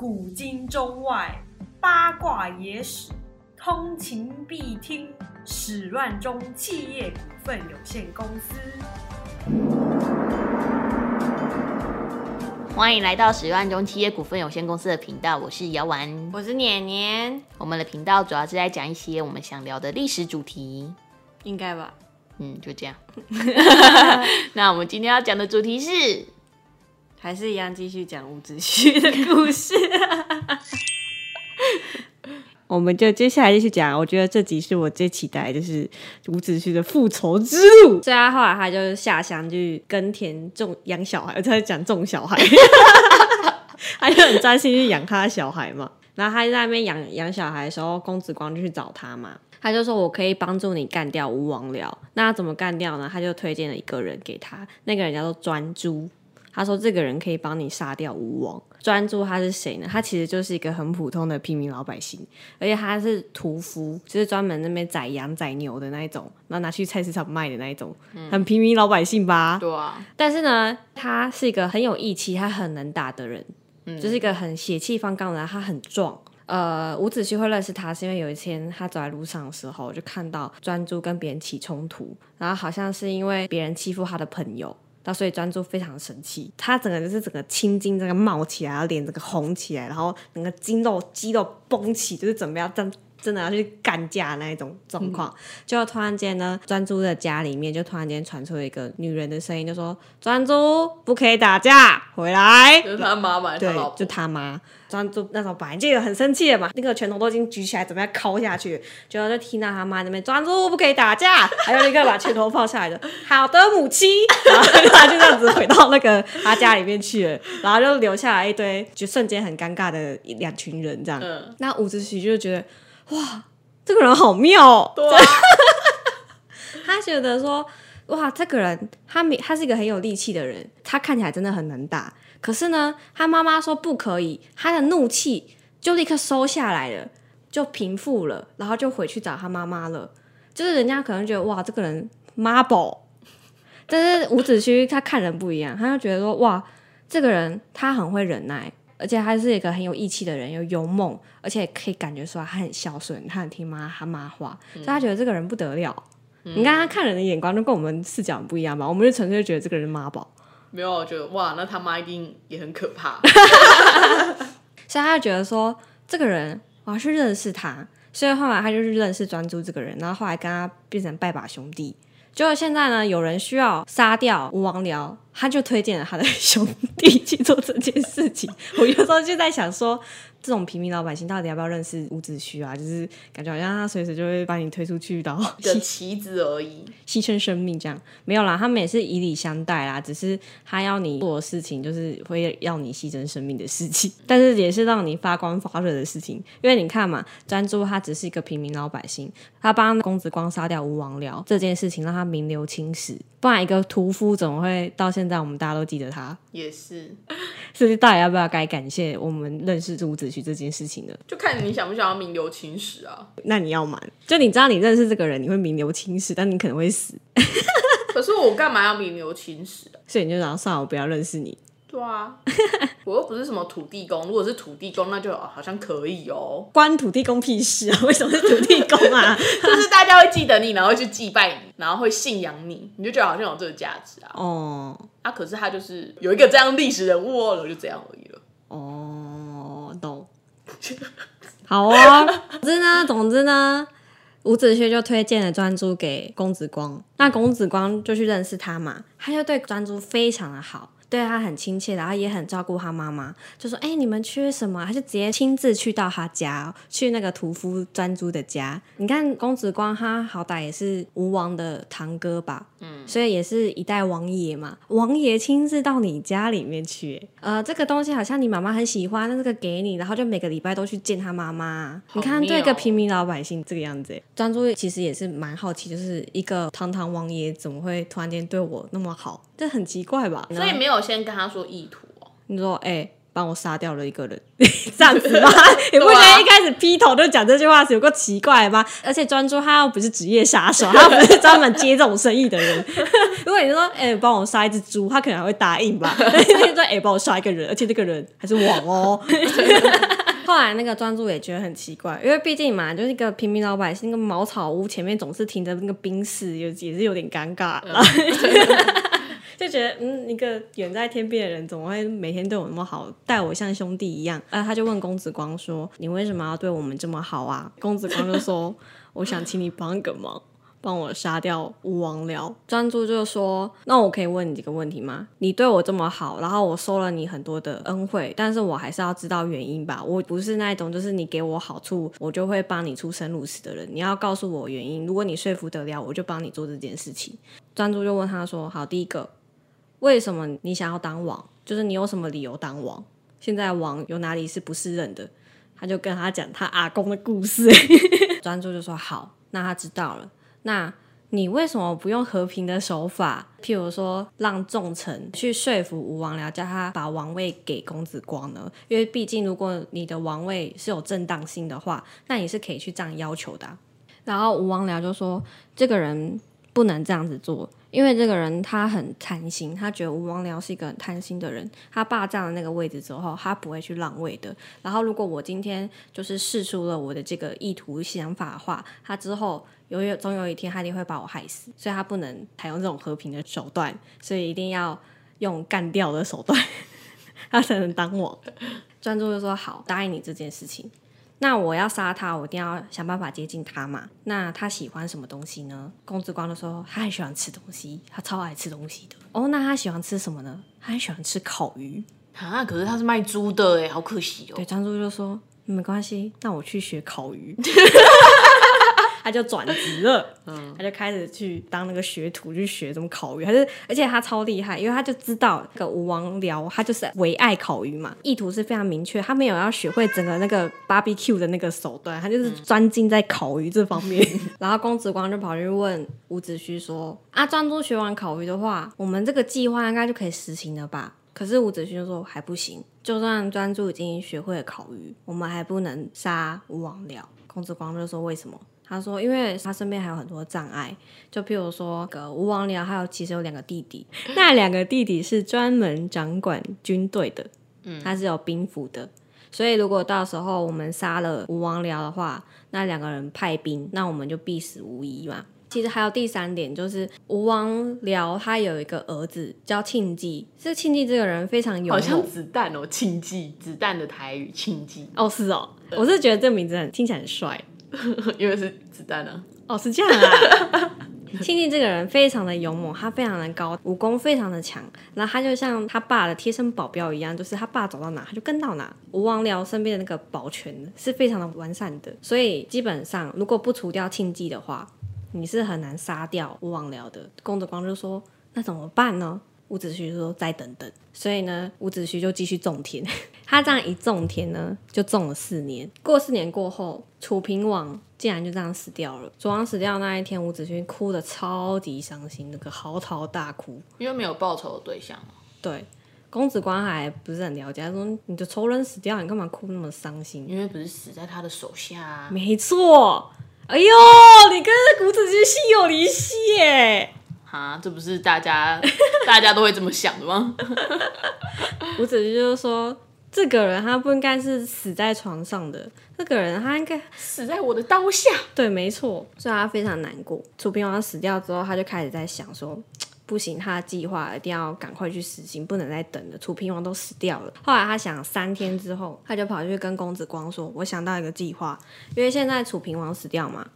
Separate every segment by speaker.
Speaker 1: 古今中外八卦野史，通勤必听。史乱中企业股份有限公司。
Speaker 2: 欢迎来到史万中企业股份有限公司的频道，我是姚丸。
Speaker 3: 我是年年，
Speaker 2: 我们的频道主要是在讲一些我们想聊的历史主题。
Speaker 3: 应该吧？
Speaker 2: 嗯，就这样。那我们今天要讲的主题是，
Speaker 3: 还是一样继续讲伍子胥的故事。我们就接下来继续讲，我觉得这集是我最期待，就是伍子胥的复仇之路。所以他后来他就下乡去耕田种养小孩，他在讲种小孩，他就很专心去养他的小孩嘛。然后他在那边养养小孩的时候，公子光就去找他嘛，他就说我可以帮助你干掉吴王僚。那怎么干掉呢？他就推荐了一个人给他，那个人叫做专诸。他说这个人可以帮你杀掉吴王。专注他是谁呢？他其实就是一个很普通的平民老百姓，而且他是屠夫，就是专门那边宰羊宰牛的那一种，然后拿去菜市场卖的那一种，很平民老百姓吧？
Speaker 2: 对啊，
Speaker 3: 但是呢，他是一个很有义气，他很能打的人，就是一个很血气方刚的人，他很壮。呃，伍子胥会认识他，是因为有一天他走在路上的时候，就看到专诸跟别人起冲突，然后好像是因为别人欺负他的朋友。那所以专注非常神奇，他整个就是整个青筋这个冒起来，然后脸整个红起来，然后整个筋肉肌肉绷起，就是准备要真真的要去干架那一种状况。就突然间呢，专诸的家里面就突然间传出一个女人的声音，就说：“专诸不可以打架，回来。”
Speaker 2: 就是他妈妈，
Speaker 3: 对，就他妈。专诸那时候本来就有很生气了嘛，那个拳头都已经举起来，准备要敲下去，就就听到他妈那边专诸不可以打架，还有一个把拳头放下来的，好的母亲，然后他就这样子回到那个他家里面去了，然后就留下来一堆就瞬间很尴尬的一两群人这样。那伍子胥就觉得哇，这个人好妙、哦，
Speaker 2: 对啊，
Speaker 3: 他觉得说哇，这个人他没他是一个很有力气的人，他看起来真的很能打。可是呢，他妈妈说不可以，他的怒气就立刻收下来了，就平复了，然后就回去找他妈妈了。就是人家可能觉得哇，这个人妈宝，但是伍子胥他看人不一样，他就觉得说哇，这个人他很会忍耐，而且他是一个很有义气的人，有勇猛，而且可以感觉出来他很孝顺，他很听妈他妈话，所以他觉得这个人不得了。你看他看人的眼光都跟我们视角很不一样吧？我们就纯粹觉得这个人妈宝。
Speaker 2: 没有，我觉得哇，那他妈一定也很可怕。
Speaker 3: 所以他就觉得说，这个人我要去认识他，所以后来他就去认识专诸这个人，然后后来跟他变成拜把兄弟。结果现在呢，有人需要杀掉吴王僚，他就推荐了他的 兄弟去做这件事情。我有时候就在想说，这种平民老百姓到底要不要认识伍子胥啊？就是感觉好像他随时就会把你推出去，然后
Speaker 2: 的棋子而已。
Speaker 3: 牺牲生命这样没有啦，他们也是以礼相待啦，只是他要你做的事情就是会要你牺牲生命的事情，但是也是让你发光发热的事情。因为你看嘛，专诸他只是一个平民老百姓，他帮公子光杀掉吴王僚这件事情，让他名留青史。不然一个屠夫怎么会到现在我们大家都记得他？
Speaker 2: 也是，
Speaker 3: 所以到底要不要该感谢我们认识伍子胥这件事情呢？
Speaker 2: 就看你想不想要名留青史啊。
Speaker 3: 那你要瞒，就你知道你认识这个人，你会名留青史，但你可能会死，
Speaker 2: 可是我干嘛要名留青史啊？
Speaker 3: 所以你就想算了，我不要认识你。
Speaker 2: 对啊，我又不是什么土地公。如果是土地公，那就好像可以哦。
Speaker 3: 关土地公屁事啊？为什么是土地公啊？
Speaker 2: 就是大家会记得你，然后会去祭拜你，然后会信仰你，你就觉得好像有这个价值啊。
Speaker 3: 哦
Speaker 2: 啊，可是他就是有一个这样历史人物哦，然后就这样而已了。
Speaker 3: 哦，懂。好啊，总之呢，总之呢，伍子胥就推荐了专诸给公子光，那公子光就去认识他嘛，他就对专诸非常的好。对他很亲切，然后也很照顾他妈妈，就说：“哎，你们缺什么？”他就直接亲自去到他家，去那个屠夫专诸的家。你看公子光，他好歹也是吴王的堂哥吧，嗯，所以也是一代王爷嘛。王爷亲自到你家里面去，呃，这个东西好像你妈妈很喜欢，那这个给你，然后就每个礼拜都去见他妈妈。你看，对一个平民老百姓这个样子，专诸其实也是蛮好奇，就是一个堂堂王爷怎么会突然间对我那么好？这很奇怪吧？
Speaker 2: 所以没有先跟他说意图哦。
Speaker 3: 你说，哎、帮我杀掉了一个人，这样子吗？你不觉得一开始劈头就讲这句话是有个奇怪吗？而且专注他又不是职业杀手，他又不是专门接这种生意的人。如果你说，哎、帮我杀一只猪，他可能还会答应吧。你说，哎、帮我杀一个人，而且这个人还是网哦。后来那个专注也觉得很奇怪，因为毕竟嘛，就是一个平民老百姓，那个茅草屋前面总是停着那个兵士，也也是有点尴尬。就觉得，嗯，一个远在天边的人，怎么会每天对我那么好，待我像兄弟一样？啊，他就问公子光说：“你为什么要对我们这么好啊？” 公子光就说：“我想请你帮个忙，帮我杀掉吴王僚。”专注就说：“那我可以问你几个问题吗？你对我这么好，然后我收了你很多的恩惠，但是我还是要知道原因吧？我不是那种就是你给我好处，我就会帮你出生入死的人。你要告诉我原因，如果你说服得了，我就帮你做这件事情。”专注就问他说：“好，第一个。”为什么你想要当王？就是你有什么理由当王？现在王有哪里是不是认的？他就跟他讲他阿公的故事。专注就说好，那他知道了。那你为什么不用和平的手法，譬如说让众臣去说服吴王僚，叫他把王位给公子光呢？因为毕竟如果你的王位是有正当性的话，那你是可以去这样要求的、然后吴王僚就说：“这个人不能这样子做，因为这个人他很贪心，他觉得吴王僚是一个很贪心的人。他霸占了那个位置之后，他不会去让位的。然后如果我今天就是试出了我的这个意图想法的话，他之后有有总有一天他一定会把我害死，所以他不能采用这种和平的手段，所以一定要用干掉的手段，他才能当王。专注就说好，答应你这件事情。那我要杀他，我一定要想办法接近他嘛。那他喜欢什么东西呢？公子光就说他很喜欢吃东西，他超爱吃东西的。哦，那他喜欢吃什么呢？他很喜欢吃烤鱼。
Speaker 2: 啊，可是他是卖猪的哎，好可惜哦
Speaker 3: 对，。张猪就说没关系，那我去学烤鱼。他就转职了，嗯他就开始去当那个学徒，去学怎么烤鱼。他是而且他超厉害，因为他就知道那个吴王僚，他就是唯爱烤鱼嘛，意图是非常明确，他没有要学会整个那个 barbecue 的那个手段，他就是专精在烤鱼这方面。然后公子光就跑去问伍子胥说：“啊，专注学完烤鱼的话，我们这个计划应该就可以实行了吧？”可是伍子胥就说还不行，就算专注已经学会了烤鱼，我们还不能杀吴王僚。公子光就说为什么？他说，因为他身边还有很多障碍，就譬如说，个吴王僚还有其实有两个弟弟，那两个弟弟是专门掌管军队的，嗯，他是有兵符的，所以如果到时候我们杀了吴王僚的话，那两个人派兵，那我们就必死无疑嘛。其实还有第三点，就是吴王僚他有一个儿子叫庆忌，这庆忌这个人非常勇
Speaker 2: 好像。子弹哦，庆忌，子弹的台语庆忌，
Speaker 3: 哦，是哦，我是觉得这名字很听起来很帅。
Speaker 2: 因为是子弹啊。
Speaker 3: 哦，是这样啊。庆忌这个人非常的勇猛，他非常的高，武功非常的强，然后他就像他爸的贴身保镖一样，就是他爸走到哪他就跟到哪。吴王僚身边的那个保全是非常的完善的，所以基本上如果不除掉庆忌的话，你是很难杀掉吴王僚的。公子光就说：“那怎么办呢？”伍子胥就说：“再等等。”所以呢，伍子胥就继续种田。他这样一种田呢，就种了四年。过四年过后，楚平王竟然就这样死掉了。楚王死掉那一天，伍子胥哭的超级伤心，那个嚎啕大哭。
Speaker 2: 因为没有报仇的对象嘛。
Speaker 3: 对，公子光还不是很了解，他说：“你的仇人死掉，你干嘛哭那么伤心
Speaker 2: 因为不是死在他的手下、啊？”。
Speaker 3: 没错。哎呦，你跟伍子胥心有灵犀耶！
Speaker 2: 哈，这不是大家大家都会这么想的吗？
Speaker 3: 伍子胥就是说，这个人他不应该是死在床上的，这个人他应该
Speaker 2: 死在我的刀下。
Speaker 3: 对，没错，所以他非常难过。楚平王死掉之后，他就开始在想说，不行，他的计划一定要赶快去实行，不能再等了。楚平王都死掉了。后来他想，三天之后，他就跑去跟公子光说：“我想到一个计划，因为现在楚平王死掉嘛，嗯，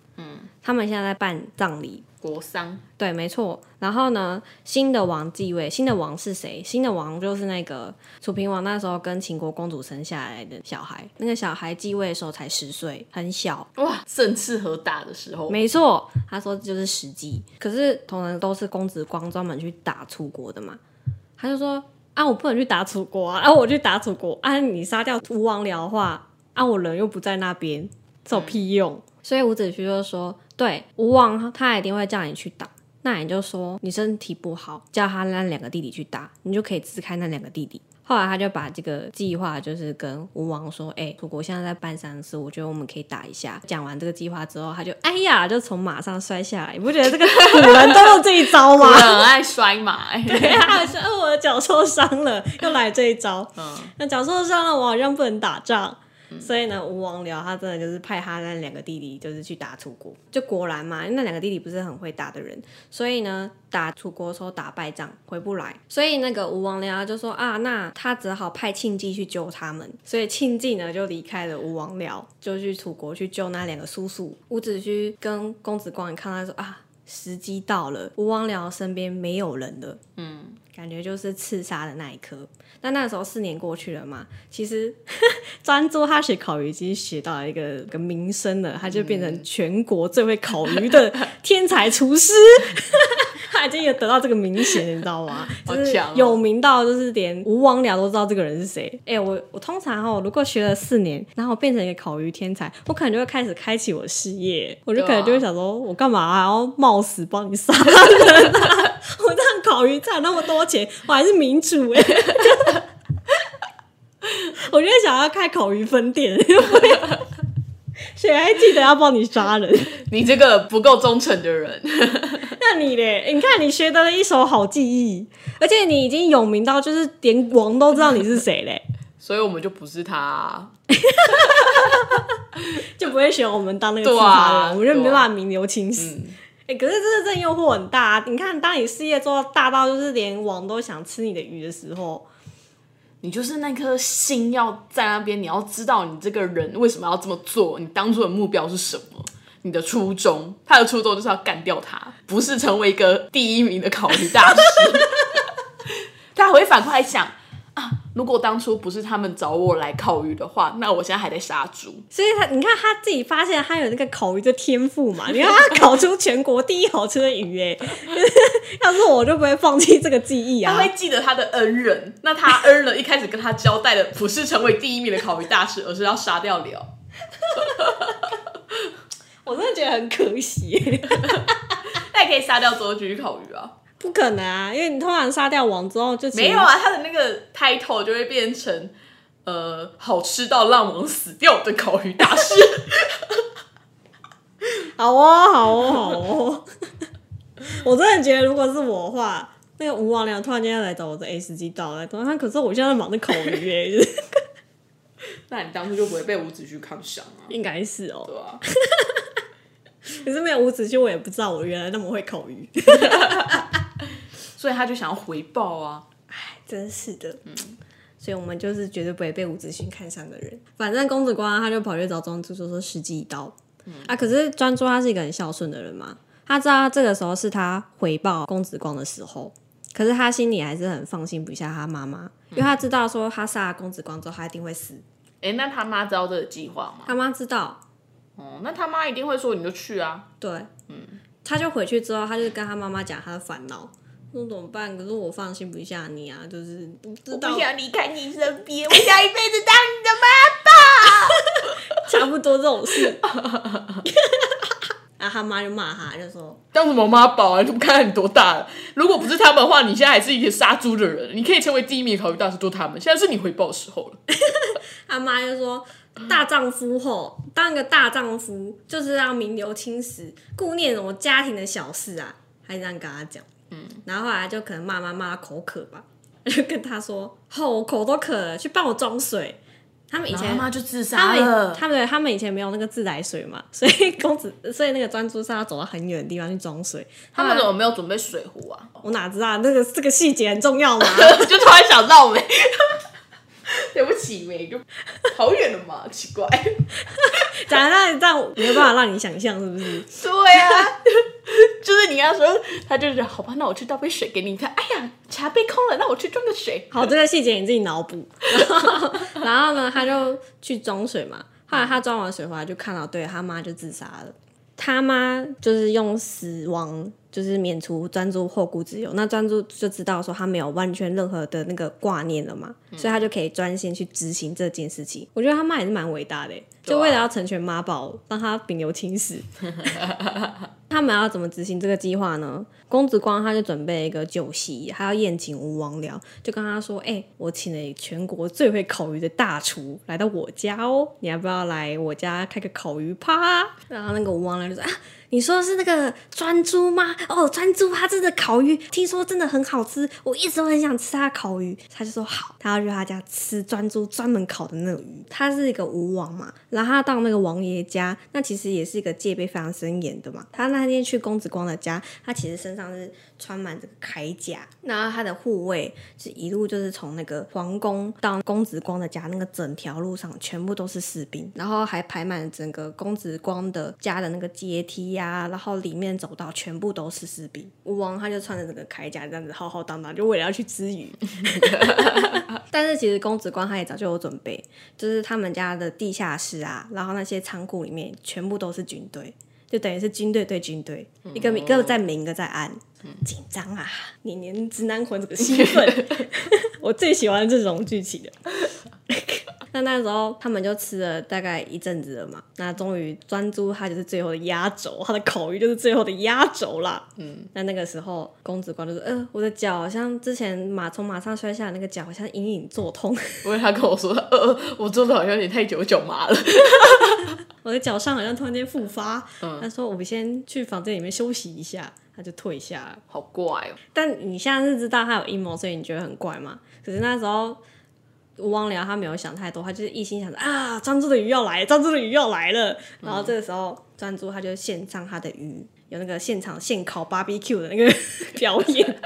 Speaker 3: 他们现在在办葬礼，
Speaker 2: 国丧
Speaker 3: 对，没错。然后呢，新的王继位，新的王是谁？新的王就是那个楚平王那时候跟秦国公主生下来的小孩。那个小孩继位的时候才十岁，很小。
Speaker 2: 哇，正适合打的时候。
Speaker 3: 没错，他说就是时机。可是同仁都是公子光专门去打楚国的嘛，他就说啊，我不能去打楚国啊，啊，我去打楚国啊，你杀掉吴王僚的话，啊，我人又不在那边，这有屁用？所以伍子胥就说，对，吴王他一定会叫你去打。那你就说你身体不好，叫他那两个弟弟去打，你就可以支开那两个弟弟。后来他就把这个计划就是跟吴王说：“哎、楚国现在在办丧事，我觉得我们可以打一下。”讲完这个计划之后，他就哎呀，就从马上摔下来。你不觉得这个 古人都用这一招
Speaker 2: 我
Speaker 3: 吗？
Speaker 2: 很爱摔马、欸，
Speaker 3: 对啊，说哦我的脚受伤了，又来这一招。
Speaker 2: 嗯，
Speaker 3: 那脚受伤了，我好像不能打仗。所以呢，吴王僚他真的就是派他那两个弟弟，就是去打楚国。就果然嘛，那两个弟弟不是很会打的人，所以呢，打楚国的时候打败仗回不来，所以那个吴王僚就说啊，那他只好派庆忌去救他们。所以庆忌呢就离开了吴王僚，就去楚国去救那两个叔叔。伍子胥跟公子光，你看他说啊，时机到了，吴王僚身边没有人了。嗯感觉就是刺杀的那一刻。那那时候四年过去了嘛，其实 专注他学烤鱼已经学到了一个个名声了，他就变成全国最会烤鱼的天才厨师。他已经有得到这个名衔，你知道吗？就是有名到就是连吴王僚都知道这个人是谁。哎、我我通常哦，如果学了四年，然后我变成一个烤鱼天才，我可能就会开始开启我的事业，我就可能就会想说，我干嘛还要冒死帮你杀人啊？我这样烤鱼赚那么多钱，我还是民主哎、我就会想要开烤鱼分店，谁还记得要帮你杀人？
Speaker 2: 你这个不够忠诚的人，
Speaker 3: 那你嘞？你看你学得了一手好技艺，而且你已经有名到就是连王都知道你是谁嘞，
Speaker 2: 所以我们就不是他啊、
Speaker 3: 就不会选我们当那个
Speaker 2: 对
Speaker 3: 刺杀
Speaker 2: 啊，
Speaker 3: 我们就没办法名留青史。
Speaker 2: 嗯，
Speaker 3: 哎、可是这个真诱惑很大、啊。你看，当你事业做到大到就是连王都想吃你的鱼的时候，
Speaker 2: 你就是那颗心要在那边，你要知道你这个人为什么要这么做，你当初的目标是什么，你的初衷。他的初衷就是要干掉他，不是成为一个第一名的烤鱼大师。他还会反过来想啊，如果当初不是他们找我来烤鱼的话，那我现在还在杀猪。
Speaker 3: 所以他你看他自己发现他有那个烤鱼的天赋嘛？你看他烤出全国第一好吃的鱼、哎，要是我就不会放弃这个记忆啊
Speaker 2: 他会。记得他的恩人，那他恩人一开始跟他交代的不是成为第一名的烤鱼大师，而是要杀掉了。
Speaker 3: 我真的觉得很可惜、
Speaker 2: 那也可以杀掉之后继续烤鱼啊。
Speaker 3: 不可能啊！因为你通常杀掉王之后就
Speaker 2: 没有啊，他的那个 title 就会变成呃，好吃到让王死掉的烤鱼大师。
Speaker 3: 好哦，好哦，好哦。我真的觉得，如果是我的话，那个吴王僚突然间要来找我的 A 司机到来，他可是我现在在忙着烤鱼耶，就是
Speaker 2: 那你当初就不会被伍子胥看上啊？
Speaker 3: 应该是哦。
Speaker 2: 对啊，
Speaker 3: 可是没有伍子胥，我也不知道我原来那么会烤鱼，
Speaker 2: 所以他就想要回报啊。
Speaker 3: 哎真是的。嗯所以我们就是绝对不会被伍子胥看上的人。反正公子光他就跑去找庄子说说时机已到。啊，可是专诸他是一个很孝顺的人嘛，他知道这个时候是他回报公子光的时候，可是他心里还是很放心不下他妈妈，因为他知道说他杀了公子光之后，他一定会死。
Speaker 2: 哎、那他妈知道这个计划吗？
Speaker 3: 他妈知道，
Speaker 2: 哦，那他妈一定会说你就去啊。
Speaker 3: 对，嗯他就回去之后，他就跟他妈妈讲他的烦恼，那怎么办？可是我放心不下你啊，就是不知道，
Speaker 2: 想离开你身边，我想一辈子当你的妈。
Speaker 3: 差不多这种事。然后他妈就骂他，就说
Speaker 2: 当什么妈宝啊？你不看你多大了？如果不是他们的话，你现在还是一个杀猪的人。你可以成为第一名的烤鱼大师，都他们。现在是你回报的时候了。
Speaker 3: 他妈就说。大丈夫后，当一个大丈夫就是要名留青史，顾念什么家庭的小事啊，还这样跟他讲。嗯，然后后来就可能骂妈骂他口渴吧，就跟他说：“吼、我口都渴了，去帮我装水。”他们以前
Speaker 2: 他妈就自杀了。
Speaker 3: 他们他们以前没有那个自来水嘛，所以公子所以那个专诸是要走到很远的地方去装水。
Speaker 2: 他们怎么没有准备水壶啊？
Speaker 3: 我哪知道那个这个细节很重要嘛？
Speaker 2: 就突然想到没。对不起，没就好远了嘛，奇怪。
Speaker 3: 讲那这样没有办法让你想象是不是？
Speaker 2: 对啊，就是你要说，他就是好吧，那我去倒杯水给你看。哎呀，茶杯空了，那我去装个水。
Speaker 3: 好，这个细节你自己脑补。然后呢，他就去装水嘛。后来他装完水回来，就看到对他妈就自杀了。他妈就是用死亡就是免除专注后顾之忧。那专注就知道说他没有完全任何的那个挂念了嘛，所以他就可以专心去执行这件事情。我觉得他妈也是蛮伟大的欸，就为了要成全妈宝，让他名留青史。他们要怎么执行这个计划呢？公子光他就准备一个酒席，他要宴请吴王僚，就跟他说：“哎、我请了全国最会烤鱼的大厨来到我家哦，你要不要来我家开个烤鱼趴？”然后那个吴王僚就说：“啊，你说的是那个专猪吗？哦，专猪他真的烤鱼，听说真的很好吃，我一直都很想吃他烤鱼。”他就说：“好，他要去他家吃专猪专门烤的那个鱼。”他是一个吴王嘛，然后他到那个王爷家，那其实也是一个戒备非常森严的嘛。他那天去公子光的家，他其实身上是穿满这个铠甲，然后他的护卫是一路就是从那个皇宫到公子光的家，那个整条路上全部都是士兵，然后还排满整个公子光的家的那个阶梯呀、然后里面走道全部都是士兵。吴王他就穿着这个铠甲这样子浩浩荡荡，就为了要去吃鱼。但是其实公子光他也早就有准备，就是他们家的地下室啊，然后那些仓库里面全部都是军队，就等于是军队对军队，一个一个在明，一个在暗，紧张啊！年年直男魂这个兴奋，我最喜欢这种剧情的。那那时候他们就吃了大概一阵子了嘛，那终于专诸他就是最后的压轴，他的烤鱼就是最后的压轴啦。嗯，那那个时候公子光就说：“呃，我的脚好像之前马从马上摔下来那个脚好像隐隐作痛，
Speaker 2: 因为他跟我说，呃，我做的好像有点太久，脚麻了。
Speaker 3: 我的脚上好像突然间复发。他说：“我们先去房间里面休息一下。”他就退下了。
Speaker 2: 好怪哦。
Speaker 3: 但你现在是知道他有阴谋，所以你觉得很怪吗？可是那时候吴王僚他没有想太多，他就是一心想着啊，专注的鱼要来，专注的鱼要来了。然后这个时候，专注他就献上他的鱼，有那个现场现烤 BBQ 的那个 表演。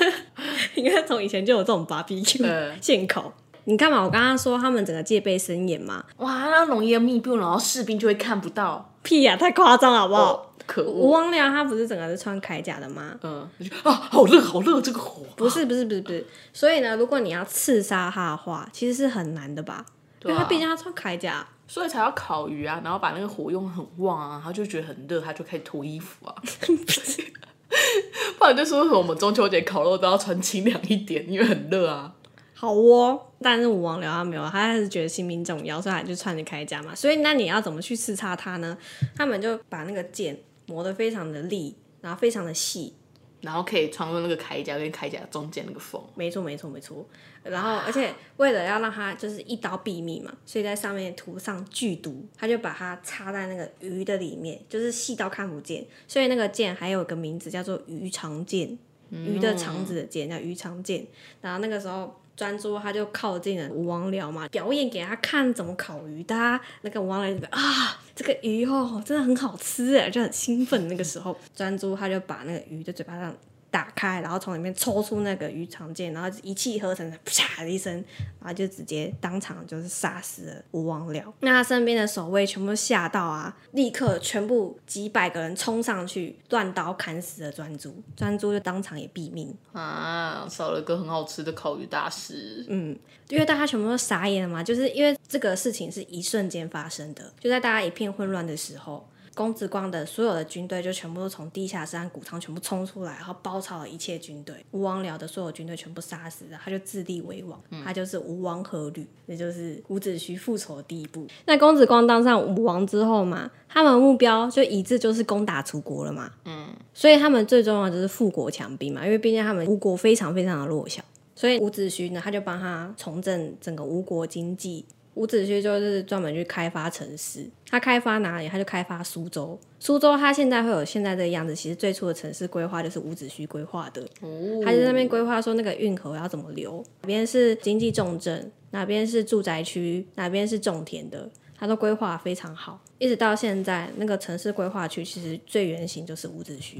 Speaker 3: 应该从以前就有这种 BBQ
Speaker 2: 嗯
Speaker 3: 现烤。你看嘛，我刚刚说他们整个戒备森严嘛，
Speaker 2: 哇，那浓烟密布，然后士兵就会看不到。
Speaker 3: 屁呀、太夸张了好不好？
Speaker 2: 哦，可
Speaker 3: 吴
Speaker 2: 恶。
Speaker 3: 王僚他不是整个是穿铠甲的吗？
Speaker 2: 嗯，啊，好热，好热，这个火。
Speaker 3: 不是不是不是不是，所以呢，如果你要刺杀他的话，其实是很难的吧？因
Speaker 2: 对
Speaker 3: 他毕竟他穿铠甲。
Speaker 2: 所以才要烤鱼啊，然后把那个火用很旺啊，他就觉得很热，他就开始脱衣服啊。不然就说为什么我们中秋节烤肉都要穿清凉一点，因为很热啊。
Speaker 3: 好哦，但是武王僚他没有，他还是觉得性命重要，所以他就穿着铠甲嘛。所以那你要怎么去刺杀他呢？他们就把那个剑磨得非常的利，然后非常的细。
Speaker 2: 然后可以穿过那个铠甲跟铠甲中间那个缝。
Speaker 3: 没错，没错，没错。然后，而且为了要让它就是一刀毙命嘛，所以在上面涂上剧毒，他就把它插在那个鱼的里面，就是细到看不见。所以那个剑还有个名字叫做鱼肠剑，鱼的肠子的剑叫鱼肠剑。然后那个时候。专注他就靠近了吴王僚嘛，表演给他看怎么烤鱼的啊、那个吴王僚就啊，这个鱼哦，真的很好吃哎，就很兴奋。那个时候，专注他就把那个鱼的嘴巴上打开，然后从里面抽出那个鱼肠剑，然后一气呵成的啪的一声，然后就直接当场就是杀死了吴王僚。那他身边的守卫全部吓到啊，立刻全部几百个人冲上去，乱刀砍死了专诸，专诸就当场也毙命。
Speaker 2: 啊，少了个很好吃的烤鱼大师。
Speaker 3: 嗯，因为大家全部都傻眼了嘛，就是因为这个事情是一瞬间发生的，就在大家一片混乱的时候，公子光的所有的军队就全部都从地下室和谷仓全部冲出来，然后包抄了一切军队。吴王僚的所有军队全部杀死了，他就自立为王，他就是吴王阖闾，也就是伍子胥复仇的第一步。那公子光当上吴王之后嘛，他们的目标就一致就是攻打楚国了嘛，嗯，所以他们最重要的就是富国强兵嘛，因为毕竟他们吴国非常非常的弱小。所以伍子胥呢，他就帮他重振整个吴国经济。伍子胥就是专门去开发城市，他开发哪里？他就开发苏州。苏州它现在会有现在这个样子，其实最初的城市规划就是伍子胥规划的。
Speaker 2: 哦
Speaker 3: 他就在那边规划说那个运河要怎么流，哪边是经济重镇，哪边是住宅区，哪边是种田的，他都规划得非常好。一直到现在，那个城市规划区其实最原型就是伍子胥。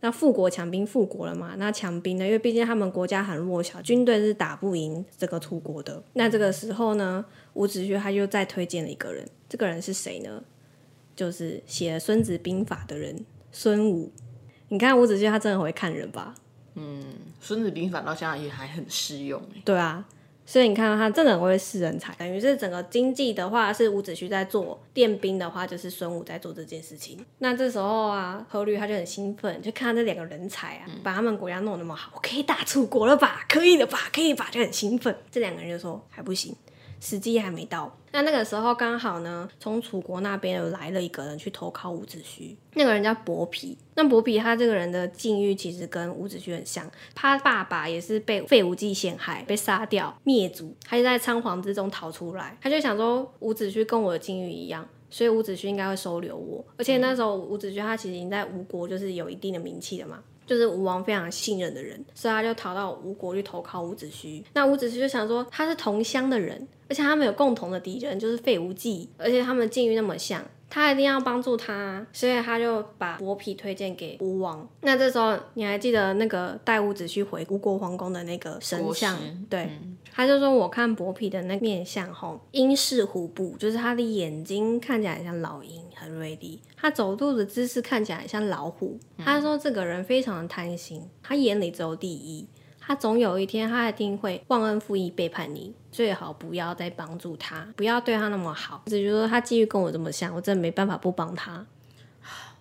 Speaker 3: 那富国强兵富国了嘛？那强兵呢？因为毕竟他们国家很弱小，军队是打不赢这个楚国的。那这个时候呢，伍子胥他就再推荐了一个人，这个人是谁呢？就是写了《孙子兵法》的人孙武。你看伍子胥他真的很会看人吧？
Speaker 2: 《嗯孙子兵法》到现在也还很适用哎。
Speaker 3: 对啊，所以你看到他真的很会识人才，等于是整个经济的话是伍子胥在做，练兵的话就是孙武在做这件事情。那这时候啊，阖闾他就很兴奋，就看到这两个人才啊，把他们国家弄那么好，我可以打楚国了吧？可以了吧？可以吧？就很兴奋。这两个人就说还不行。时机还没到，那那个时候刚好呢，从楚国那边有来了一个人去投靠伍子胥，那个人叫伯皮。那伯皮他这个人的境遇其实跟伍子胥很像，他爸爸也是被费无忌陷害，被杀掉灭族，他就在仓皇之中逃出来，他就想说伍子胥跟我的境遇一样，所以伍子胥应该会收留我。而且那时候伍子胥他其实已经在吴国就是有一定的名气了嘛。就是吴王非常信任的人，所以他就逃到吴国去投靠伍子胥。那伍子胥就想说，他是同乡的人，而且他们有共同的敌人，就是费无忌，而且他们境遇那么像，他一定要帮助他，所以他就把伯皮推荐给吴王。那这时候你还记得那个带伍子胥回吴国皇宫的那个神像？对，他就说我看伯皮的那面相，吼，鹰视虎步，就是他的眼睛看起来像老鹰。很锐利，他走路的姿势看起来像老虎。他说这个人非常的贪心，他眼里只有第一，他总有一天他一定会忘恩负义背叛你，最好不要再帮助他，不要对他那么好。只是说他继续跟我这么像，我真的没办法不帮他。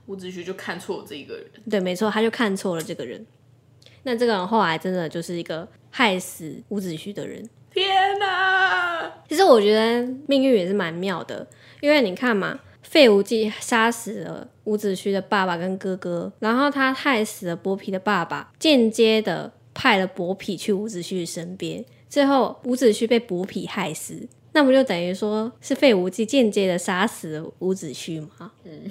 Speaker 2: 伍子胥就看错这一个人，
Speaker 3: 对，没错，他就看错了这个人。那这个人后来真的就是一个害死伍子胥的人。
Speaker 2: 天哪！
Speaker 3: 其实我觉得命运也是蛮妙的，因为你看嘛。费无忌杀死了伍子胥的爸爸跟哥哥，然后他害死了伯嚭的爸爸，间接的派了伯嚭去伍子胥身边，最后伍子胥被伯嚭害死，那不就等于说是费无忌间接的杀死了伍子胥吗？
Speaker 2: 嗯，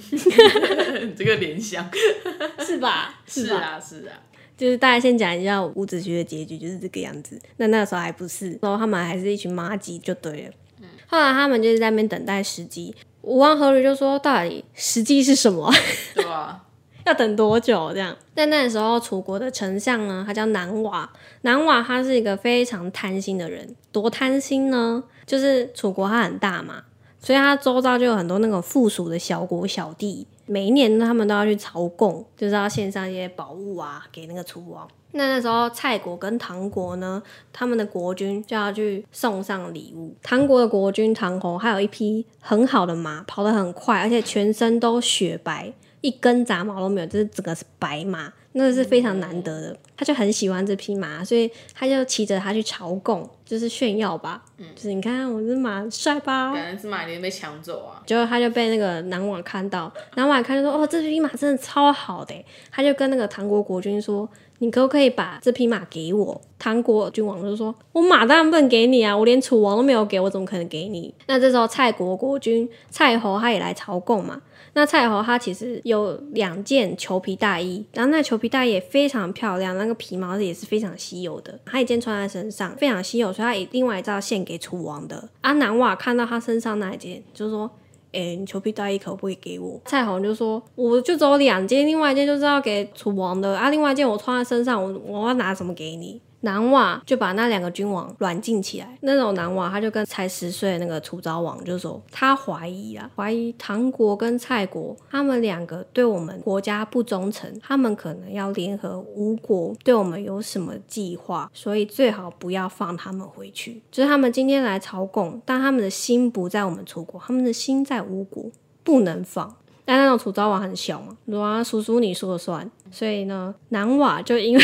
Speaker 2: 这个联想
Speaker 3: 是吧？
Speaker 2: 是啊，是啊，
Speaker 3: 就是大家先讲一下伍子胥的结局就是这个样子。那那时候还不是，然后他们还是一群妈鸡就对了。嗯后来他们就是在那边等待时机。吴王阖闾就说：“到底时机是什么？
Speaker 2: 对吧？
Speaker 3: 要等多久？这样？但那时候楚国的丞相呢，他叫南瓦。南瓦他是一个非常贪心的人，多贪心呢？就是楚国它很大嘛，所以他周遭就有很多那种附属的小国小弟，每一年他们都要去朝贡，就是要献上一些宝物啊给那个楚王。”那那时候，蔡国跟唐国呢，他们的国君就要去送上礼物。唐国的国君唐侯，还有一匹很好的马，跑得很快，而且全身都雪白，一根杂毛都没有，就是整个是白马。那是非常难得的，他就很喜欢这匹马，所以他就骑着它去朝贡，就是炫耀吧。嗯，就是你看我这马帅吧？
Speaker 2: 感觉这马一定被抢走啊！
Speaker 3: 结果他就被那个南王看到，南王看就说：“哦，这匹马真的超好的。”他就跟那个唐国国君说：“你可不可以把这匹马给我？”唐国君王就说：“我马当然不能给你啊，我连楚王都没有给我，怎么可能给你？”那这时候蔡国国君蔡侯他也来朝贡嘛。那蔡侯他其实有两件裘皮大衣，然后那裘皮大衣也非常漂亮，那个皮毛也是非常稀有的，他一件穿在身上非常稀有，所以他以另外一件献给楚王的。啊，南瓦看到他身上那一件，就说：“哎，你裘皮大衣可不可以给我？”蔡侯就说：“我就只有两件，另外一件就是要给楚王的啊，另外一件我穿在身上，我我要拿什么给你？”南瓦就把那两个君王软禁起来。那种南瓦他就跟才十岁的那个楚昭王就说，他怀疑啊，怀疑唐国跟蔡国他们两个对我们国家不忠诚，他们可能要联合吴国对我们有什么计划，所以最好不要放他们回去。就是他们今天来朝贡，但他们的心不在我们楚国，他们的心在吴国，不能放。但那种楚昭王很小嘛，说啊叔叔你说了算，所以呢，南瓦就因为。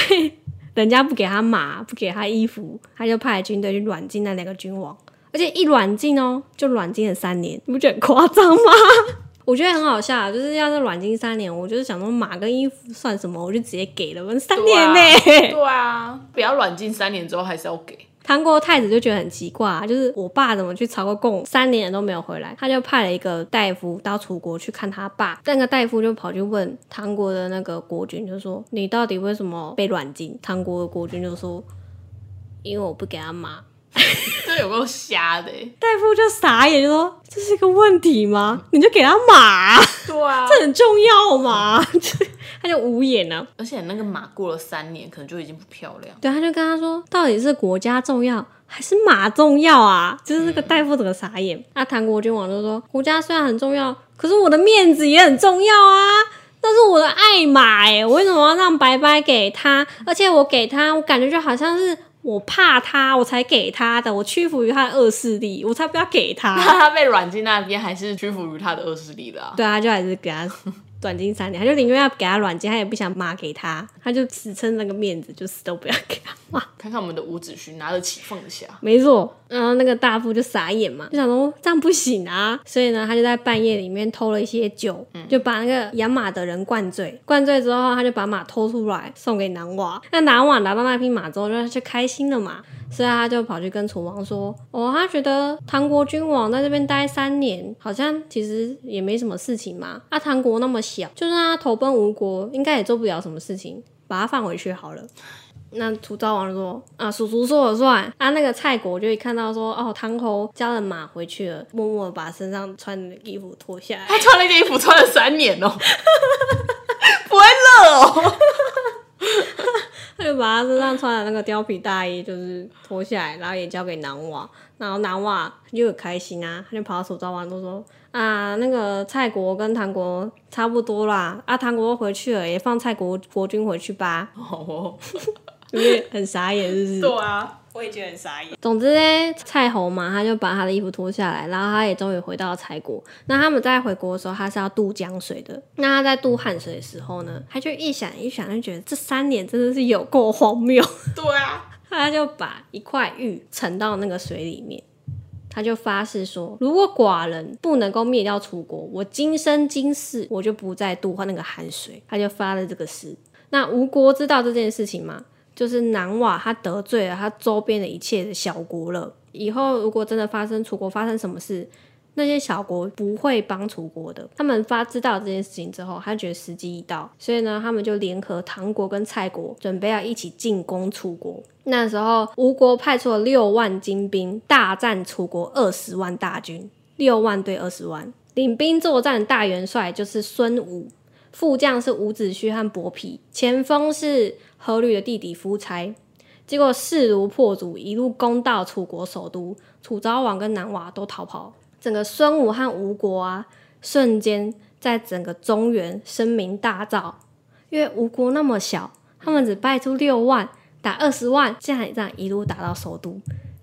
Speaker 3: 人家不给他马，不给他衣服，他就派军队去软禁那两个君王，而且一软禁哦，就软禁了三年，你不觉得很夸张吗？我觉得很好笑，就是要是软禁三年，我就是想说马跟衣服算什么，我就直接给了，我三年呢？
Speaker 2: 对啊，不要软禁三年之后还是要给。
Speaker 3: 唐国太子就觉得很奇怪，就是我爸怎么去朝过贡三年都没有回来，他就派了一个大夫到楚国去看他爸。那个大夫就跑去问唐国的那个国君，就说：“你到底为什么被软禁？”唐国的国君就说：“因为我不给他妈。”
Speaker 2: 这有够瞎的！
Speaker 3: 大夫就傻眼，就说：“这是一个问题吗？你就给他马？
Speaker 2: 对啊，
Speaker 3: 这很重要吗？” 他就无言了。
Speaker 2: 而且那个马过了三年，可能就已经不漂亮。
Speaker 3: 对，他就跟他说：“到底是国家重要还是马重要啊？”就是那个大夫整个傻眼。那唐国君王就说：“国家虽然很重要，可是我的面子也很重要啊！那是我的爱马，哎，我为什么要让白白给他？而且我给他，我感觉就好像是。”我怕他，我才给他的，我屈服于他的恶势力，我才不要给他。
Speaker 2: 他被软禁那边还是屈服于他的恶势力的啊。
Speaker 3: 对啊，就还是给他软禁三年，他就宁愿要给他软禁，他也不想妈给他，他就死撑那个面子，就死都不要给他哇。
Speaker 2: 看看我们的伍子胥拿得起放得下，
Speaker 3: 没错，然后那个大夫就傻眼嘛，就想说这样不行啊，所以呢，他就在半夜里面偷了一些酒，就把那个养马的人灌醉。灌醉之后，他就把马偷出来送给南瓦。那南瓦拿到那匹马之后，就就开心了嘛，所以他就跑去跟楚王说：“哦，他觉得唐国君王在这边待三年，好像其实也没什么事情嘛。啊，唐国那么小，就算他投奔吴国，应该也做不了什么事情，把他放回去好了。”那楚昭王说：“啊，叔叔说了算。”啊，那个蔡国就一看到说：“哦，唐侯交了马回去了，默默把身上穿的衣服脱下来。
Speaker 2: 他穿了一件衣服穿了三年哦，不会热哦。
Speaker 3: 他就把他身上穿的那个貂皮大衣就是脱下来，然后也交给男娃，然后男娃就很开心啊，他就跑到手抓王都说：“啊，那个蔡国跟唐国差不多啦，啊，唐国回去了，也放蔡国国君回去吧。
Speaker 2: 哦，”
Speaker 3: 因为很傻眼，是不是？
Speaker 2: 对啊，
Speaker 1: 我也觉得很傻眼。
Speaker 3: 总之呢，蔡侯嘛，他就把他的衣服脱下来，然后他也终于回到了蔡国。那他们在回国的时候，他是要渡江水的。那他在渡汉水的时候呢，他就一想一想，就觉得这三年真的是有够荒谬。
Speaker 2: 对啊，
Speaker 3: 他就把一块玉沉到那个水里面，他就发誓说，如果寡人不能够灭掉楚国，我今生今世我就不再渡那个汉水。他就发了这个誓。那吴国知道这件事情吗？就是南瓦他得罪了他周边的一切的小国了。以后如果真的发生楚国发生什么事，那些小国不会帮楚国的。他们发知道这件事情之后，他觉得时机一到，所以呢，他们就联合唐国跟蔡国，准备要一起进攻楚国。那时候，吴国派出了六万精兵，大战楚国二十万大军，六万对二十万。领兵作战大元帅就是孙武，副将是伍子胥和伯嚭，前锋是阖闾的弟弟夫差。结果势如破竹，一路攻到楚国首都，楚昭王跟南瓦都逃跑。整个孙武和吴国啊，瞬间在整个中原声名大噪。因为吴国那么小，他们只派出六万打二十万，这样这样一路打到首都，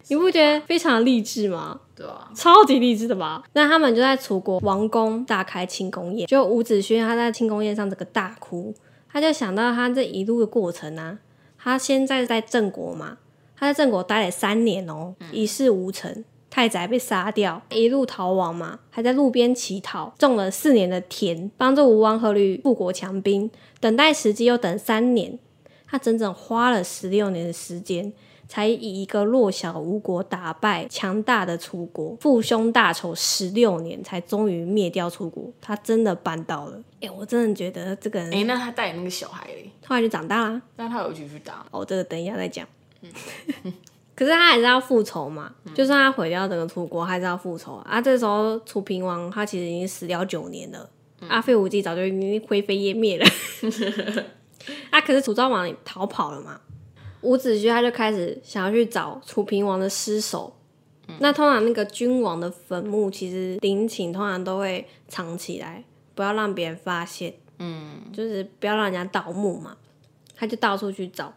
Speaker 3: 你不觉得非常励志吗？
Speaker 2: 对啊，
Speaker 3: 超级励志的吧？那他们就在楚国王宫大开庆功宴，就伍子胥他在庆功宴上这个大哭，他就想到他这一路的过程啊，他现在在郑国嘛，他在郑国待了三年哦，一事无成，太宰被杀掉，一路逃亡嘛，还在路边乞讨，种了四年的田，帮助吴王阖闾富国强兵，等待时机又等三年，他整整花了十六年的时间。才以一个弱小吴国打败强大的楚国，父兄大仇十六年，才终于灭掉楚国。他真的办到了！哎、我真的觉得这个人
Speaker 2: 哎、那他带那个小孩嘞，
Speaker 3: 后来就长大啦。
Speaker 2: 那他有继续打？
Speaker 3: 哦，这个等一下再讲。可是他还是要复仇嘛，就算他毁掉整个楚国，还是要复仇啊。这时候楚平王他其实已经死掉九年了，阿废无忌早就已经灰飞烟灭了。啊，可是楚昭王逃跑了嘛，伍子胥他就开始想要去找楚平王的尸首。那通常那个君王的坟墓，其实陵寝通常都会藏起来，不要让别人发现。嗯，就是不要让人家盗墓嘛。他就到处去找。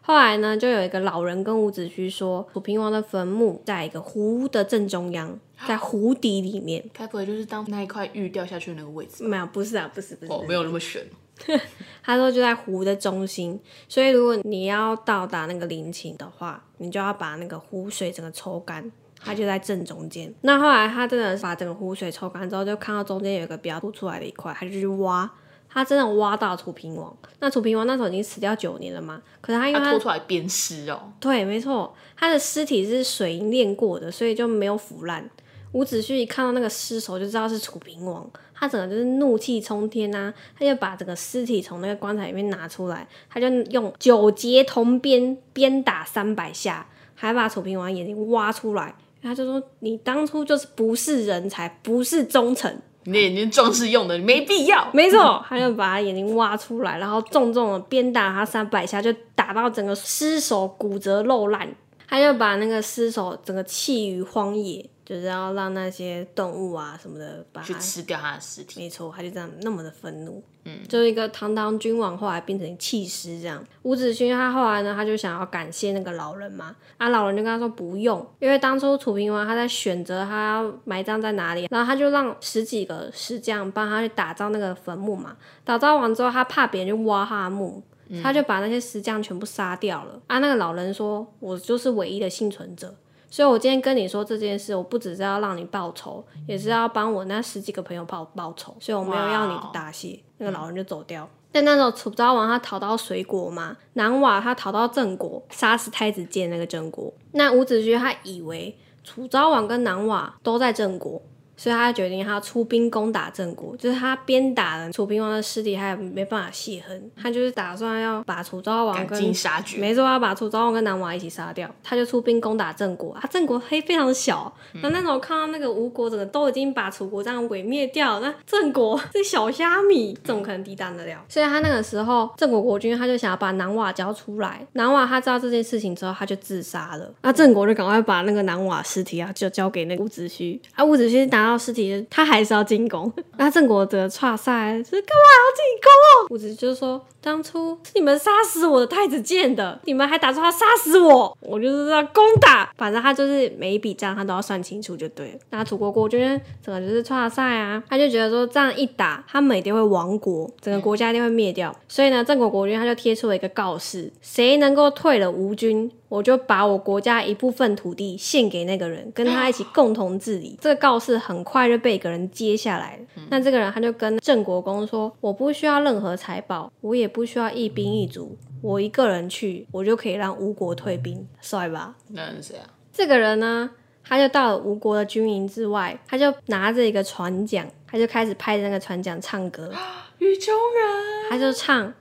Speaker 3: 后来呢，就有一个老人跟伍子胥说，楚平王的坟墓在一个湖的正中央，在湖底里面。
Speaker 2: 该不会就是当那一块玉掉下去的那个位置？
Speaker 3: 没有，不是啊，不是，不是。
Speaker 2: 哦，没有那么悬。
Speaker 3: 他说就在湖的中心，所以如果你要到达那个陵寝的话，你就要把那个湖水整个抽干，它就在正中间。那后来他真的把整个湖水抽干之后，就看到中间有一个比较凸出来的一块，他就去挖，他真的挖到楚平王。那楚平王那时候已经死掉九年了嘛，可是他因为
Speaker 2: 拖出来鞭尸哦，
Speaker 3: 对，没错，他的尸体是水银炼过的，所以就没有腐烂。伍子胥一看到那个尸首，就知道是楚平王，他整个就是怒气冲天呐、他就把整个尸体从那个棺材里面拿出来，他就用九节铜鞭鞭打三百下，还把楚平王眼睛挖出来。他就说：“你当初就是不是人才，不是忠臣。”
Speaker 2: 你的眼睛装饰用的，你没必要。
Speaker 3: 没错，他就把他眼睛挖出来，然后重重的鞭打他三百下，就打到整个尸首骨折肉烂。他就把那个尸首整个弃于荒野，就是要让那些动物啊什么的把
Speaker 2: 去
Speaker 3: 它
Speaker 2: 吃掉他的尸体。
Speaker 3: 没错，他就这样那么的愤怒，嗯，就是一个堂堂君王，后来变成弃尸这样。伍子胥他后来呢，他就想要感谢那个老人嘛，啊，老人就跟他说不用，因为当初楚平王他在选择他要埋葬在哪里，然后他就让十几个石匠帮他去打造那个坟墓嘛，打造完之后，他怕别人去挖他的墓。他就把那些石匠全部杀掉了啊！那个老人说：“我就是唯一的幸存者，所以我今天跟你说这件事，我不只是要让你报仇，也是要帮我那十几个朋友报报仇，所以我没有要你的答谢。那个老人就走掉。但那时候楚昭王他逃到水国嘛，南瓦他逃到郑国，杀死太子建那个郑国。那伍子胥他以为楚昭王跟南瓦都在郑国。所以他决定他要出兵攻打郑国，就是他边打了楚平王的尸体，他也没办法泄恨，他就是打算要把楚昭王跟
Speaker 2: 尽杀绝。
Speaker 3: 没错，要把楚昭王跟南瓦一起杀掉，他就出兵攻打郑国。他郑国黑非常小，那、那时候看到那个吴国整个都已经把楚国这样毁灭掉，那郑国 这小虾米怎么可能抵挡得了？所以他那个时候郑国国君他就想要把南瓦交出来。南瓦他知道这件事情之后，他就自杀了。那郑国就赶快把那个南瓦尸体啊就交给那个伍子胥。啊，伍子胥拿到尸体，他还是要进攻。那郑国的差赛是干嘛要进攻？伍子胥就说：“当初是你们杀死我的太子建的，你们还打算要杀死我，我就是要攻打。反正他就是每一笔账他都要算清楚就对了。那楚国国君整个就是差赛啊，他就觉得说这样一打，他们一定会亡国，整个国家一定会灭掉。所以呢，郑国国君他就贴出了一个告示：谁能够退了吴军，我就把我国家一部分土地献给那个人，跟他一起共同治理。这个告示很快就被一个人接下来了。那这个人他就跟郑国公说：“我不需要任何财宝，我也不需要一兵一卒，我一个人去，我就可以让吴国退兵，帅吧？”
Speaker 2: 那是谁啊？
Speaker 3: 这个人呢，他就到了吴国的军营之外，他就拿着一个船桨，他就开始拍着那个船桨唱歌。
Speaker 2: 雨中人。
Speaker 3: 他就唱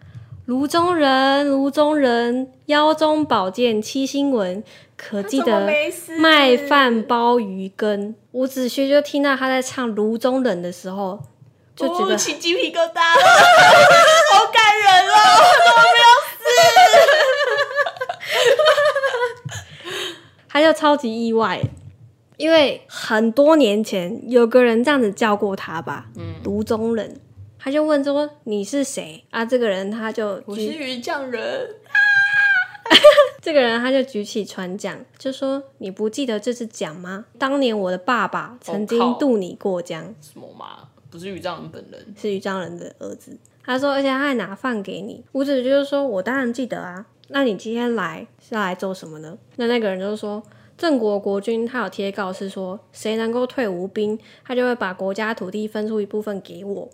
Speaker 3: 炉中人，炉中人，腰中宝剑七星纹，可记得
Speaker 2: 没死
Speaker 3: 麦饭包鱼羹。伍子胥就听到他在唱炉中人的时候，就觉得
Speaker 2: 哦起鸡皮疙瘩了，好感人哦！
Speaker 3: 他就超级意外，因为很多年前有个人这样子叫过他吧，
Speaker 2: 嗯
Speaker 3: 炉中人。他就问说：“你是谁啊？”这个人他就举
Speaker 2: 我是鱼匠人，
Speaker 3: 这个人他就举起船桨，就说：“你不记得这是桨吗？当年我的爸爸曾经渡你过江，
Speaker 2: 什么嘛？不是鱼匠人本人。
Speaker 3: 是渔丈人的儿子。”他说：“而且他还拿饭给你。”伍子就是说：“我当然记得啊。那你今天来是要来做什么呢？”那那个人就说：“郑国国君他有贴告示说，谁能够退吴兵，他就会把国家土地分出一部分给我。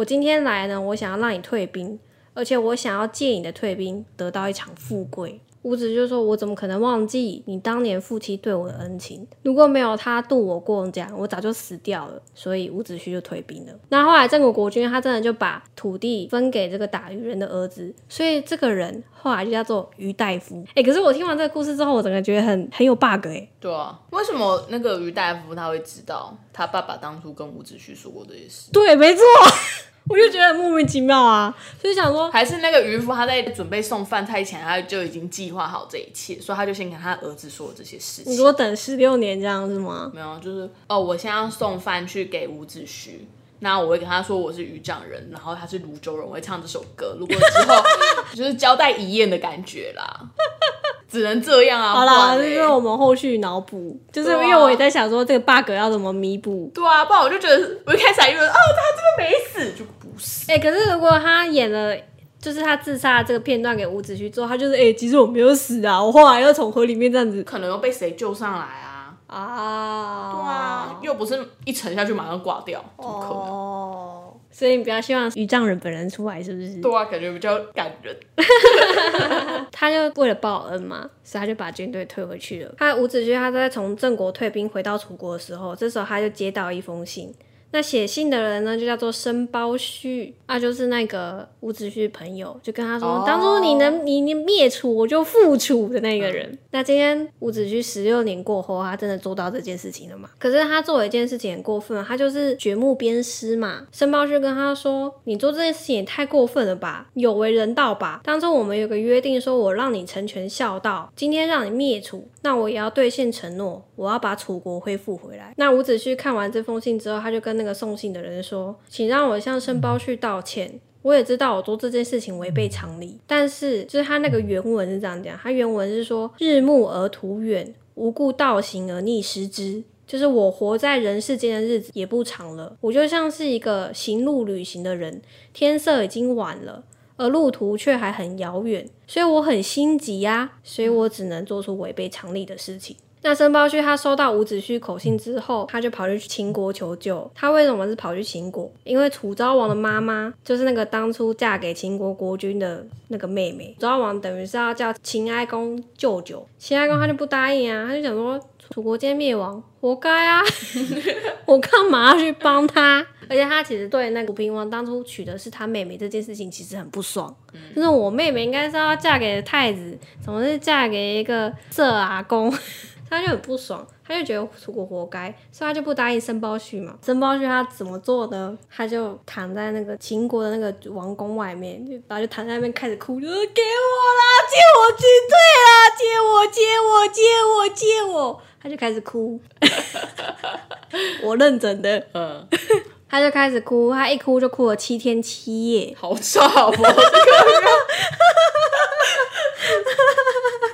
Speaker 3: 我今天来呢，我想要让你退兵，而且我想要借你的退兵得到一场富贵。伍子就说：“我怎么可能忘记你当年夫妻对我的恩情？如果没有他渡我过江，我早就死掉了。”所以伍子胥就退兵了。那后来郑国国君他真的就把土地分给这个打渔人的儿子，所以这个人后来就叫做于大夫。哎、可是我听完这个故事之后，我整个觉得很很有 bug 哎、
Speaker 2: 对啊，为什么那个于大夫他会知道他爸爸当初跟伍子胥说过这些事？
Speaker 3: 对，没错，我就觉得很莫名其妙啊，所以想说，
Speaker 2: 还是那个渔夫他在准备送饭菜前，他就已经计划好这一切，所以他就先跟他儿子说这些事情。
Speaker 3: 你说等十六年这样是吗？
Speaker 2: 没有，就是哦，我现在要送饭去给伍子胥，那我会跟他说我是渔丈人，然后他是泸州人，我会唱这首歌。如果之后 就是交代遗言的感觉啦，只能这样啊。
Speaker 3: 好啦，
Speaker 2: 不然嘞
Speaker 3: 这是我们后续脑补，就是因为我也在想说这个 bug 要怎么弥补。
Speaker 2: 对啊，不然我就觉得我一开始还以为哦，他真的没死，就
Speaker 3: 哎、可是如果他演了，就是他自杀的这个片段给伍子胥之后，他就是哎、其实我没有死啊，我后来又从河里面这样子
Speaker 2: 可能又被谁救上来啊？
Speaker 3: 啊，
Speaker 2: 对啊，又不是一沉下去马上挂掉，怎么可能？
Speaker 3: 哦，所以你比较希望于丈人本人出来，是不是？
Speaker 2: 对啊，感觉比较感人。
Speaker 3: 他就为了报恩嘛，所以他就把军队退回去了。他伍子胥他在从郑国退兵回到楚国的时候，这时候他就接到一封信，那写信的人呢，就叫做申包胥，啊，就是那个伍子胥朋友，就跟他说，
Speaker 2: 哦
Speaker 3: 当初你能你你灭楚，我就复楚的那个人。那今天伍子胥十六年过后，他真的做到这件事情了嘛？可是他做了一件事情很过分啊，他就是掘墓鞭尸嘛。申包胥跟他说，你做这件事情也太过分了吧，有违人道吧？当初我们有个约定，说我让你成全孝道，今天让你灭楚，那我也要兑现承诺，我要把楚国恢复回来。那伍子胥看完这封信之后，他就跟那个送信的人说：“请让我向申包胥道歉。我也知道我做这件事情违背常理，但是就是他那个原文是这样讲，他原文是说：日暮而途远，无故道行而逆失之。就是我活在人世间的日子也不长了，我就像是一个行路旅行的人，天色已经晚了。”而路途却还很遥远，所以我很心急呀、所以我只能做出违背常理的事情。那申包胥他收到伍子胥口信之后，他就跑去秦国求救。他为什么是跑去秦国？因为楚昭王的妈妈就是那个当初嫁给秦国国君的那个妹妹。楚昭王等于是要叫秦哀公舅舅，秦哀公他就不答应啊，他就想说楚国今天灭亡，活该啊，我干嘛要去帮他？而且他其实对那个楚平王当初娶的是他妹妹这件事情，其实很不爽。就是我妹妹应该是要嫁给太子，怎么是嫁给一个色阿公？他就很不爽，他就觉得楚国活该，所以他就不答应申包胥嘛。申包胥他怎么做呢？他就躺在那个秦国的那个王宫外面，就然后就躺在那边开始哭，就说给我啦，借我军队啦，借我，借我，借我，借我。他就开始哭，我认真的，
Speaker 2: 嗯，
Speaker 3: 他就开始哭，他一哭就哭了七天七夜，
Speaker 2: 好吵哦，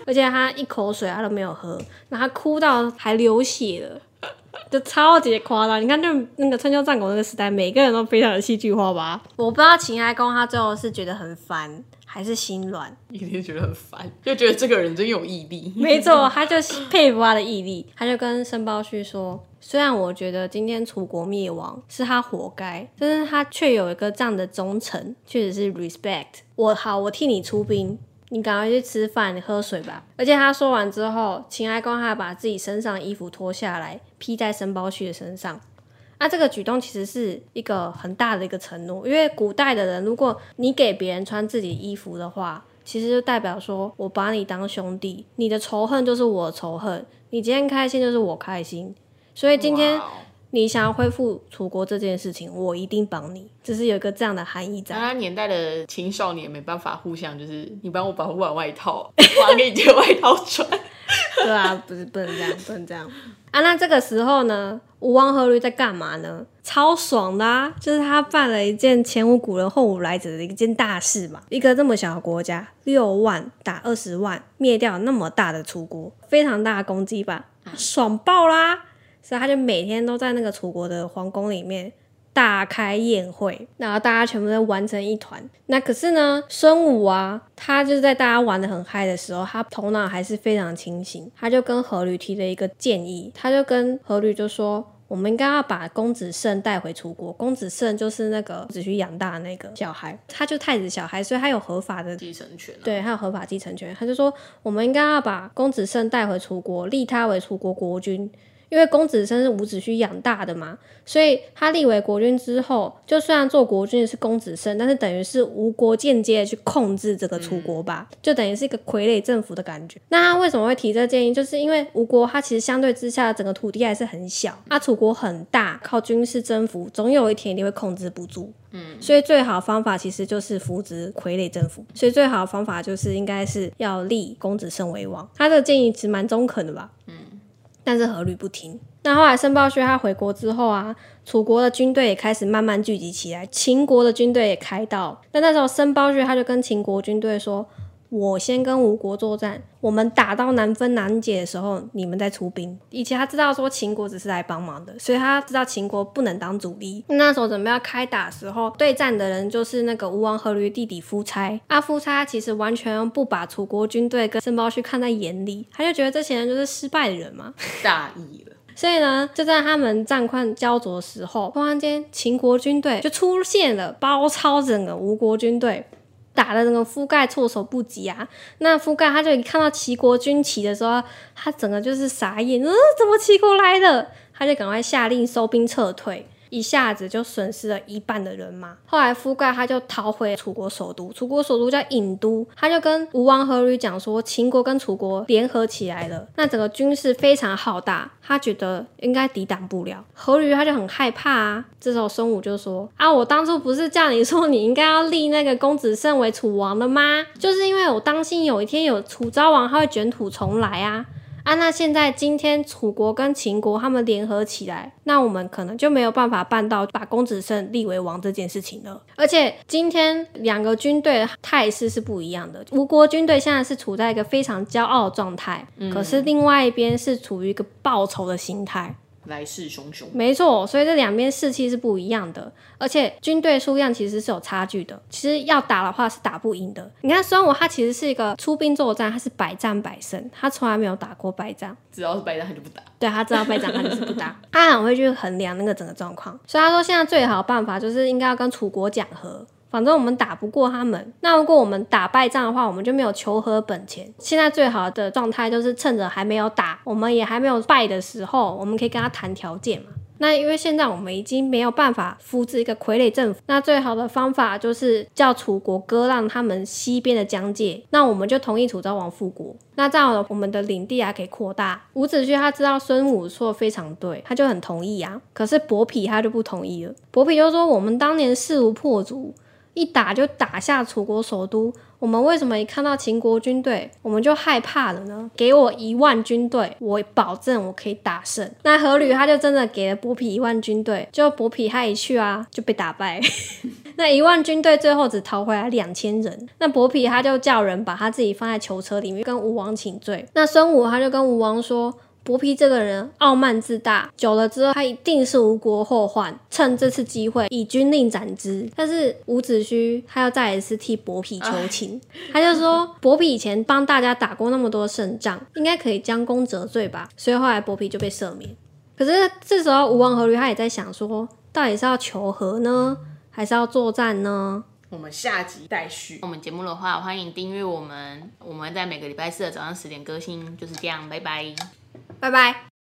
Speaker 3: 而且他一口水他都没有喝，然后他哭到还流血了，就超级夸张。你看，就那个春秋战国那个时代，每个人都非常的戏剧化吧。我不知道秦哀公他最后是觉得很烦，还是心软。
Speaker 2: 一定觉得很烦，就觉得这个人真有毅力。
Speaker 3: 没错，他就佩服他的毅力，他就跟申包胥说：“虽然我觉得今天楚国灭亡是他活该，但是他却有一个这样的忠诚，确实是 respect。我好，我替你出兵，你赶快去吃饭，你喝水吧。”而且他说完之后，秦哀公还把自己身上的衣服脱下来披在申包胥的身上。那这个举动其实是一个很大的一个承诺，因为古代的人，如果你给别人穿自己衣服的话，其实就代表说我把你当兄弟，你的仇恨就是我仇恨，你今天开心就是我开心，所以今天你想要恢复楚国这件事情，我一定帮你，只是有一个这样的含义在。
Speaker 2: 那他年代的青少年没办法互相，就是你帮我保护完外套，我还给你件外套穿。
Speaker 3: 对啊，不是不能这样，不能这样啊！那这个时候呢，吴王阖闾在干嘛呢？超爽的啊！就是他办了一件前无古人后无来者的一件大事嘛。一个这么小的国家，六万打二十万，灭掉那么大的楚国，非常大的攻击吧，爽爆啦！所以他就每天都在那个楚国的皇宫里面大开宴会，然后大家全部都玩成一团。那可是呢，孙武啊，他就是在大家玩的很嗨的时候，他头脑还是非常清醒。他就跟阖闾提了一个建议，他就跟阖闾就说。我们应该要把公子胜带回楚国。公子胜就是那个子胥养大的那个小孩，他就太子小孩，所以他有合法的
Speaker 2: 继承权、啊，
Speaker 3: 对，还有合法继承权。他就说，我们应该要把公子胜带回楚国，立他为楚国国君。因为公子生是伍子胥养大的嘛，所以他立为国君之后，就虽然做国君的是公子生，但是等于是吴国间接的去控制这个楚国吧，就等于是一个傀儡政府的感觉。那他为什么会提这个建议？就是因为吴国它其实相对之下整个土地还是很小，啊，楚国很大，靠军事征服，总有一天一定会控制不住。嗯所以最好的方法其实就是扶植傀儡政府。所以最好的方法就是应该是要立公子胜为王。他这个建议其实蛮中肯的吧？嗯。但是阖闾不听。那后来申包胥他回国之后啊，楚国的军队也开始慢慢聚集起来，秦国的军队也开到。但那时候申包胥他就跟秦国军队说：“我先跟吴国作战，我们打到难分难解的时候，你们再出兵。”以前他知道说秦国只是来帮忙的，所以他知道秦国不能当主力。那时候准备要开打的时候，对战的人就是那个吴王阖闾弟弟夫差。啊，夫差其实完全不把楚国军队跟申包胥看在眼里，他就觉得这些人就是失败的人嘛。
Speaker 2: 大意了。
Speaker 3: 所以呢，就在他们战况焦灼的时候，突然间秦国军队就出现了，包抄整个吴国军队，打的那个覆盖措手不及啊！那覆盖他就一看到齐国军旗的时候，他整个就是傻眼，嗯，怎么齐国来的？他就赶快下令收兵撤退。一下子就损失了一半的人马。后来夫盖他就逃回楚国首都，楚国首都叫郢都，他就跟吴王阖闾讲说，秦国跟楚国联合起来了，那整个军事非常浩大，他觉得应该抵挡不了。阖闾他就很害怕啊。这时候孙武就说：啊，我当初不是叫你说你应该要立那个公子胜为楚王的吗？就是因为我担心有一天有楚昭王他会卷土重来啊。啊，那现在今天楚国跟秦国他们联合起来，那我们可能就没有办法办到把公子胜立为王这件事情了。而且今天两个军队态势是不一样的，吴国军队现在是处在一个非常骄傲的状态，可是另外一边是处于一个报仇的心态。
Speaker 2: 来势汹汹。
Speaker 3: 没错，所以这两边士气是不一样的，而且军队数量其实是有差距的。其实要打的话是打不赢的。你看孙武他其实是一个出兵作战，他是百战百胜，他从来没有打过败仗。
Speaker 2: 只要是败仗他就不打。
Speaker 3: 对他知道败仗他就是不打，他很会去衡量那个整个状况。所以他说现在最好的办法就是应该要跟楚国讲和。反正我们打不过他们，那如果我们打败仗的话，我们就没有求和本钱。现在最好的状态就是趁着还没有打，我们也还没有败的时候，我们可以跟他谈条件嘛。那因为现在我们已经没有办法复制一个傀儡政府，那最好的方法就是叫楚国割让他们西边的疆界，那我们就同意楚昭王复国，那这样我们的领地还可以扩大。伍子胥他知道孙武说的非常对，他就很同意啊。可是伯嚭他就不同意了，伯嚭就说我们当年势如破竹。一打就打下楚国首都，我们为什么一看到秦国军队我们就害怕了呢？给我一万军队，我保证我可以打胜。那阖闾他就真的给了伯嚭一万军队，就伯嚭他一去啊就被打败。那一万军队最后只逃回来两千人。那伯嚭他就叫人把他自己放在囚车里面，跟吴王请罪。那孙武他就跟吴王说。伯嚭这个人傲慢自大，久了之后他一定是吴国后患。趁这次机会以军令斩之。但是伍子胥他要再一次替薄皮求情，他就说薄皮以前帮大家打过那么多胜仗，应该可以将功折罪吧。所以后来薄皮就被赦免。可是这时候吴王阖闾他也在想说，到底是要求和呢，还是要作战呢？
Speaker 2: 我们下集待续。我们节目的话，欢迎订阅我们。我们在每个礼拜四的早上十点更新，就是这样。拜拜。
Speaker 3: 拜拜。